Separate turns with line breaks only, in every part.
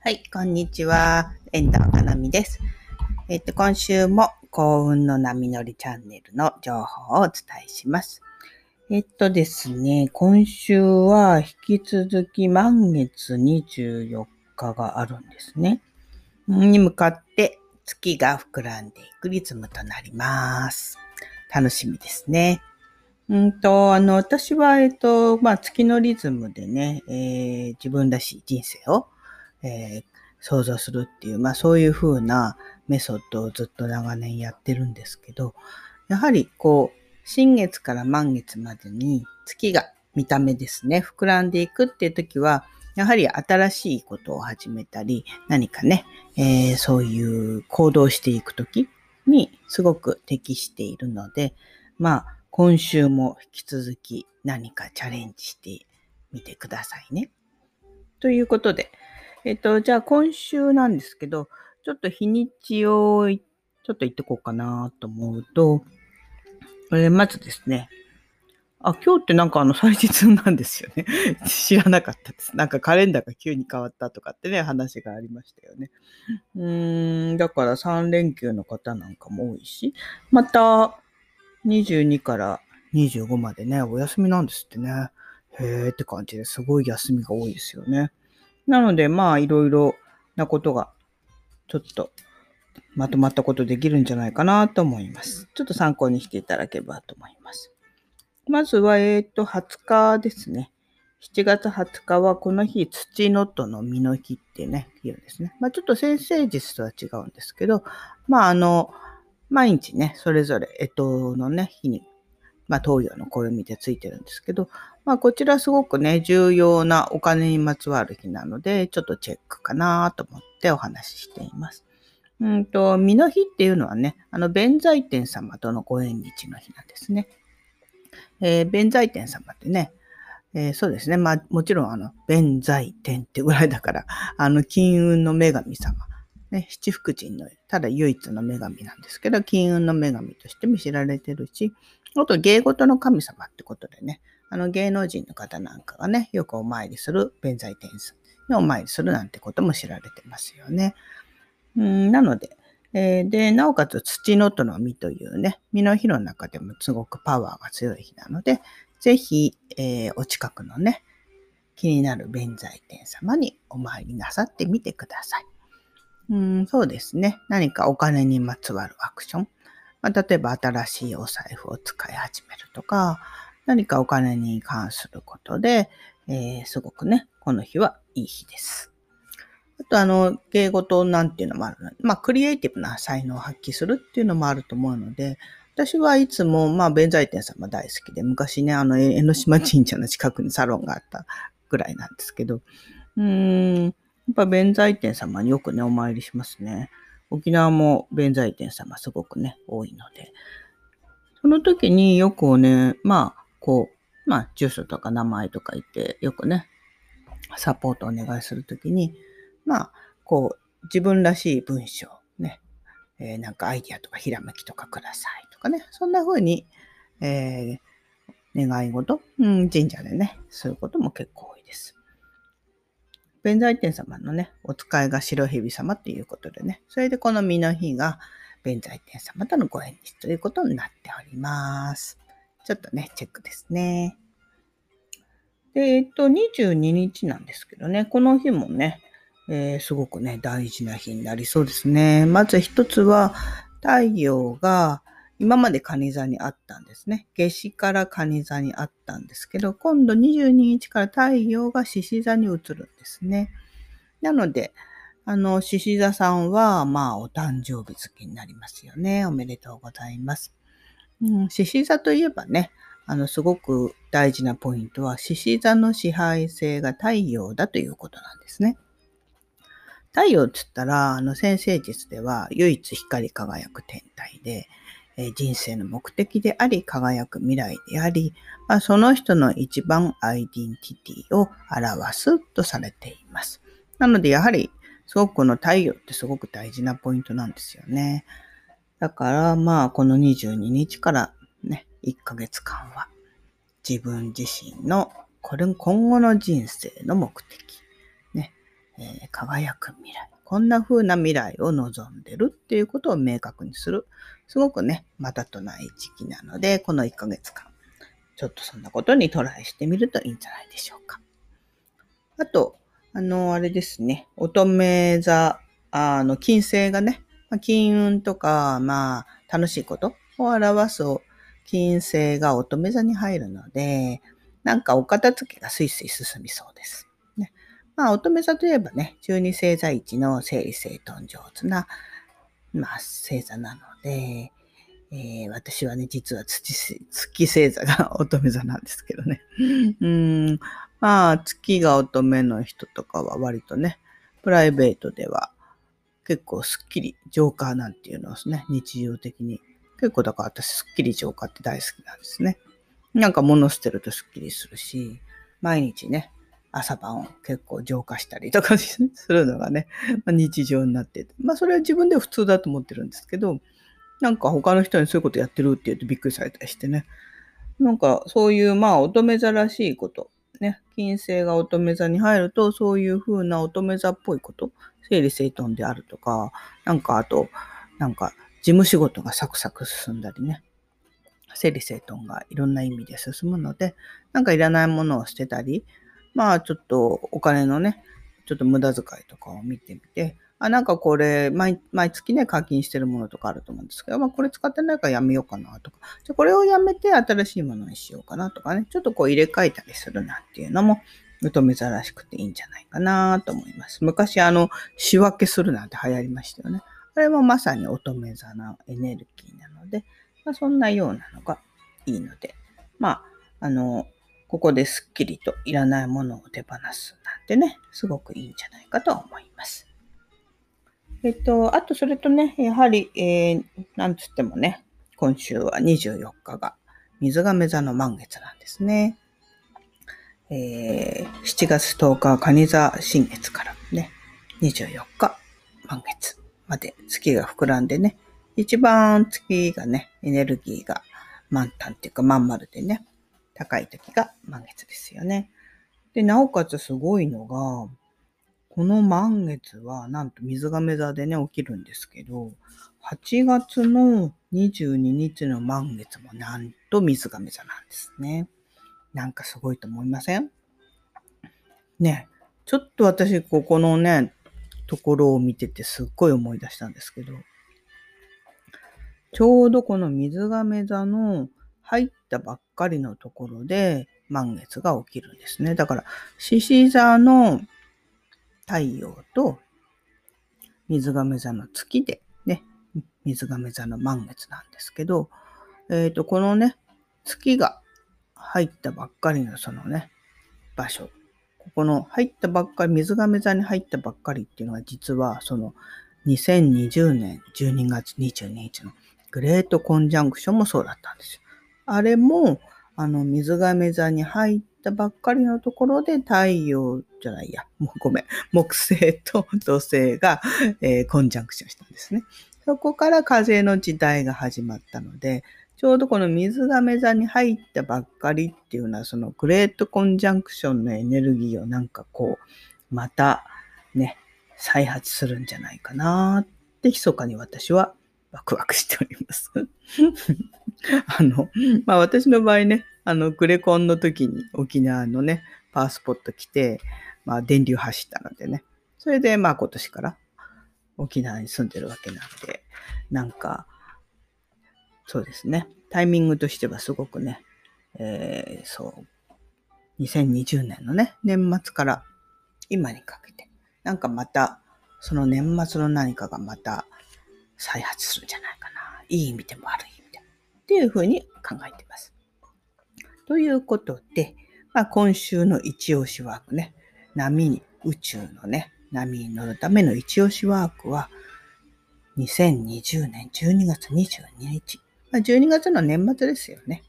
はい、こんにちは。遠藤かなみです。えっ、と、今週も幸運の波乗りチャンネルの情報をお伝えします。えっとですね、今週は引き続き満月24日があるんですね。に向かって月が膨らんでいくリズムとなります。楽しみですね。うんと、あの、私は、えっと、まあ、月のリズムでね、えー、自分らしい人生をえー、想像するっていう、まあそういう風なメソッドをずっと長年やってるんですけど、やはりこう、新月から満月までに月が見た目ですね、膨らんでいくっていう時は、やはり新しいことを始めたり、何かね、えー、そういう行動していく時にすごく適しているので、まあ、今週も引き続き何かチャレンジしてみてくださいね。ということで、えっと、じゃあ今週なんですけど、ちょっと日にちをちょっと言ってこうかなと思うと、えー、まずですね、あ、今日ってなんかあの 祭日なんですよね。知らなかったです。なんかカレンダーが急に変わったとかってね、話がありましたよね。うーん、だから3連休の方なんかも多いし、また22から25までね、お休みなんですってね。へーって感じですごい休みが多いですよね。なので、まあ、いろいろなことが、ちょっと、まとまったことできるんじゃないかなと思います。ちょっと参考にしていただければと思います。まずは、えっ、ー、と、20日ですね。7月20日はこの日、土のとの実の日ってね、言うんですね。まあちょっと先生術とは違うんですけど、まああの、毎日ね、それぞれ、えっとのね、日にまあ、東洋の暦でついてるんですけど、まあ、こちらすごくね、重要なお金にまつわる日なので、ちょっとチェックかなと思ってお話ししています。うんと、身の日っていうのはね、あの、弁財天様とのご縁日の日なんですね。えー、弁財天様ってね、えー、そうですね。まあ、もちろん、あの、弁財天ってぐらいだから、あの、金運の女神様。ね、七福神の、ただ唯一の女神なんですけど、金運の女神としても知られてるし、あと芸事の神様ってことでね、あの芸能人の方なんかがね、よくお参りする弁財天神にお参りするなんてことも知られてますよね。うんなので、えー、で、なおかつ土のとの実というね、実の日の中でもすごくパワーが強い日なので、ぜひ、えー、お近くのね、気になる弁財天様にお参りなさってみてください。うん、そうですね。何かお金にまつわるアクション。まあ、例えば新しいお財布を使い始めるとか、何かお金に関することで、えー、すごくね、この日はいい日です。あと、あの、芸事なんていうのもあるので、まあ、クリエイティブな才能を発揮するっていうのもあると思うので、私はいつも、まあ、弁財天様大好きで、昔ね、あの、江ノ島神社の近くにサロンがあったぐらいなんですけど、うーん、やっぱ弁財天様によくね、お参りしますね。沖縄も弁財天様すごくね、多いので、その時によくね、まあ、こう、まあ、住所とか名前とか言って、よくね、サポートお願いするときに、まあ、こう、自分らしい文章、ね、えー、なんかアイディアとかひらめきとかくださいとかね、そんな風に、えー、願い事、うん、神社でね、そういうことも結構多いです。弁財天様のね、お使いが白蛇様っていうことでね、それでこの身の日が弁財天様とのご縁日ということになっております。ちょっとね、チェックですね。で、えっと、22日なんですけどね、この日もね、えー、すごくね、大事な日になりそうですね。まず一つは、太陽が今まで蟹座にあったんですね。夏至から蟹座にあったんですけど、今度22日から太陽が獅子座に移るんですね。なので、あの、獅子座さんは、まあ、お誕生日月になりますよね。おめでとうございます。うん、獅子座といえばね、あの、すごく大事なポイントは、獅子座の支配性が太陽だということなんですね。太陽って言ったら、あの、先生術では唯一光り輝く天体で、え人生の目的であり、輝く未来であり、まあ、その人の一番アイデンティティを表すとされています。なので、やはり、すごくこの太陽ってすごく大事なポイントなんですよね。だから、まあ、この22日からね、1ヶ月間は、自分自身の、これ、今後の人生の目的、ね、えー、輝く未来。こんな風な未来を望んでるっていうことを明確にする。すごくね、またとない時期なので、この1ヶ月間、ちょっとそんなことにトライしてみるといいんじゃないでしょうか。あと、あの、あれですね、乙女座、あの、金星がね、金運とか、まあ、楽しいことを表す金星が乙女座に入るので、なんかお片付けがスイスイ進みそうです。ね、まあ、乙女座といえばね、十二星座一の整理整頓上手な、まあ、星座なので、えー、私はね、実は月月星座が 乙女座なんですけどね。うん、まあ、月が乙女の人とかは割とね、プライベートでは結構スッキリ、ジョーカーなんていうのをね、日常的に。結構だから私スッキリジョーカーって大好きなんですね。なんか物捨てるとスッキリするし、毎日ね、朝晩を結構浄化したりとかするのがね、まあ、日常になってて。まあそれは自分では普通だと思ってるんですけど、なんか他の人にそういうことやってるって言うとびっくりされたりしてね。なんかそういうまあ乙女座らしいこと、ね、金星が乙女座に入るとそういう風な乙女座っぽいこと、整理整頓であるとか、なんかあと、なんか事務仕事がサクサク進んだりね、整理整頓がいろんな意味で進むので、なんかいらないものを捨てたり、まあちょっとお金のね、ちょっと無駄遣いとかを見てみて、あ、なんかこれ毎、毎月ね、課金してるものとかあると思うんですけど、まあこれ使ってないからやめようかなとか、じゃこれをやめて新しいものにしようかなとかね、ちょっとこう入れ替えたりするなんていうのも、乙女座らしくていいんじゃないかなと思います。昔あの、仕分けするなんて流行りましたよね。これもまさに乙女座のエネルギーなので、まあ、そんなようなのがいいので、まあ、あの、ここですっきりといらないものを手放すなんてね、すごくいいんじゃないかと思います。えっと、あとそれとね、やはり、えー、なんつってもね、今週は24日が水亀座の満月なんですね。えー、7月10日、蟹座新月からね、24日満月まで月が膨らんでね、一番月がね、エネルギーが満タンっていうかまん丸でね、高い時が満月ですよね。で、なおかつすごいのが、この満月はなんと水亀座でね、起きるんですけど、8月の22日の満月もなんと水亀座なんですね。なんかすごいと思いません？ねちょっと私、ここのね、ところを見ててすっごい思い出したんですけど、ちょうどこの水亀座の入ったばっかりのところで満月が起きるんですね。だから、獅子座の太陽と水亀座の月でね、水亀座の満月なんですけど、えっ、ー、と、このね、月が入ったばっかりのそのね、場所。ここの入ったばっかり、水亀座に入ったばっかりっていうのは実はその2020年12月22日のグレートコンジャンクションもそうだったんですよ。あれも、あの、水亀座に入ったばっかりのところで太陽じゃないや、も うごめん、木星と土星が、えー、コンジャンクションしたんですね。そこから風の時代が始まったので、ちょうどこの水亀座に入ったばっかりっていうのは、そのグレートコンジャンクションのエネルギーをなんかこう、またね、再発するんじゃないかなって、密かに私はワクワクしております。あの、まあ私の場合ね、あの、グレコンの時に沖縄のね、パワースポット来て、まあ電流走ったのでね、それでまあ今年から沖縄に住んでるわけなんで、なんか、そうですね。タイミングとしてはすごくね、えー、そう、2020年のね、年末から今にかけて、なんかまた、その年末の何かがまた再発するんじゃないかな。いい意味でも悪い。っていうふうに考えています。ということで、まあ、今週の一押しワークね、波に、宇宙のね、波に乗るための一押しワークは、2020年12月22日、まあ、12月の年末ですよね。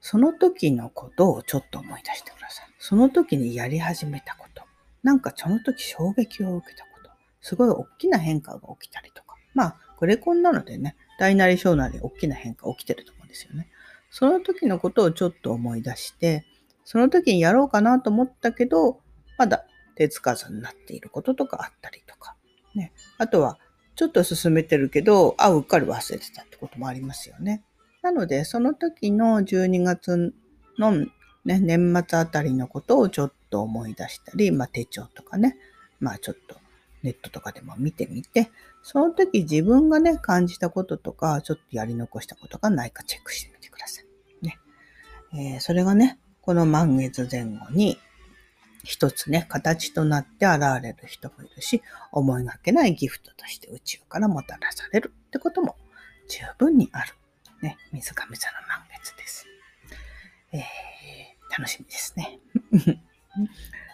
その時のことをちょっと思い出してください。その時にやり始めたこと。なんかその時衝撃を受けたこと。すごい大きな変化が起きたりとか。まあ、グレコンなのでね、大なり小なり大きな変化起きてると思うんですよね。その時のことをちょっと思い出して、その時にやろうかなと思ったけど、まだ手つかずになっていることとかあったりとか、ね。あとは、ちょっと進めてるけど、あ、うっかり忘れてたってこともありますよね。なので、その時の12月の、ね、年末あたりのことをちょっと思い出したり、まあ手帳とかね、まあちょっとネットとかでも見てみて、その時自分がね、感じたこととか、ちょっとやり残したことがないかチェックしてみてください。ね。えー、それがね、この満月前後に一つね、形となって現れる人もいるし、思いがけないギフトとして宇宙からもたらされるってことも十分にある。ね、水上座の満月です。えー、楽しみですね。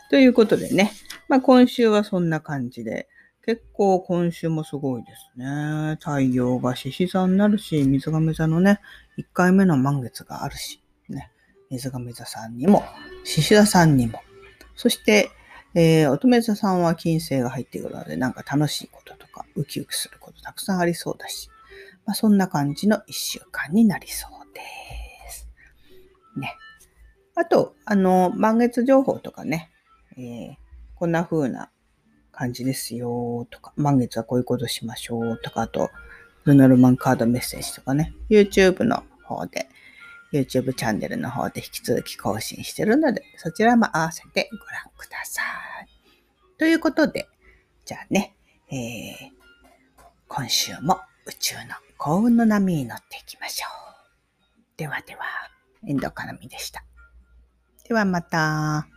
ということでね、まあ今週はそんな感じで、結構今週もすごいですね。太陽が獅子座になるし、水亀座のね、1回目の満月があるし、ね、水亀座さんにも、獅子座さんにも、そして、えー、乙女座さんは金星が入ってくるので、なんか楽しいこととか、ウキウキすることたくさんありそうだし、まあ、そんな感じの一週間になりそうです。ね。あと、あの、満月情報とかね、えー、こんな風な感じですよとか、満月はこういうことしましょうとか、あと、ルナルマンカードメッセージとかね、YouTube の方で、YouTube チャンネルの方で引き続き更新してるので、そちらも合わせてご覧ください。ということで、じゃあね、えー、今週も宇宙の幸運の波に乗っていきましょう。ではでは、遠藤かなみでした。ではまた。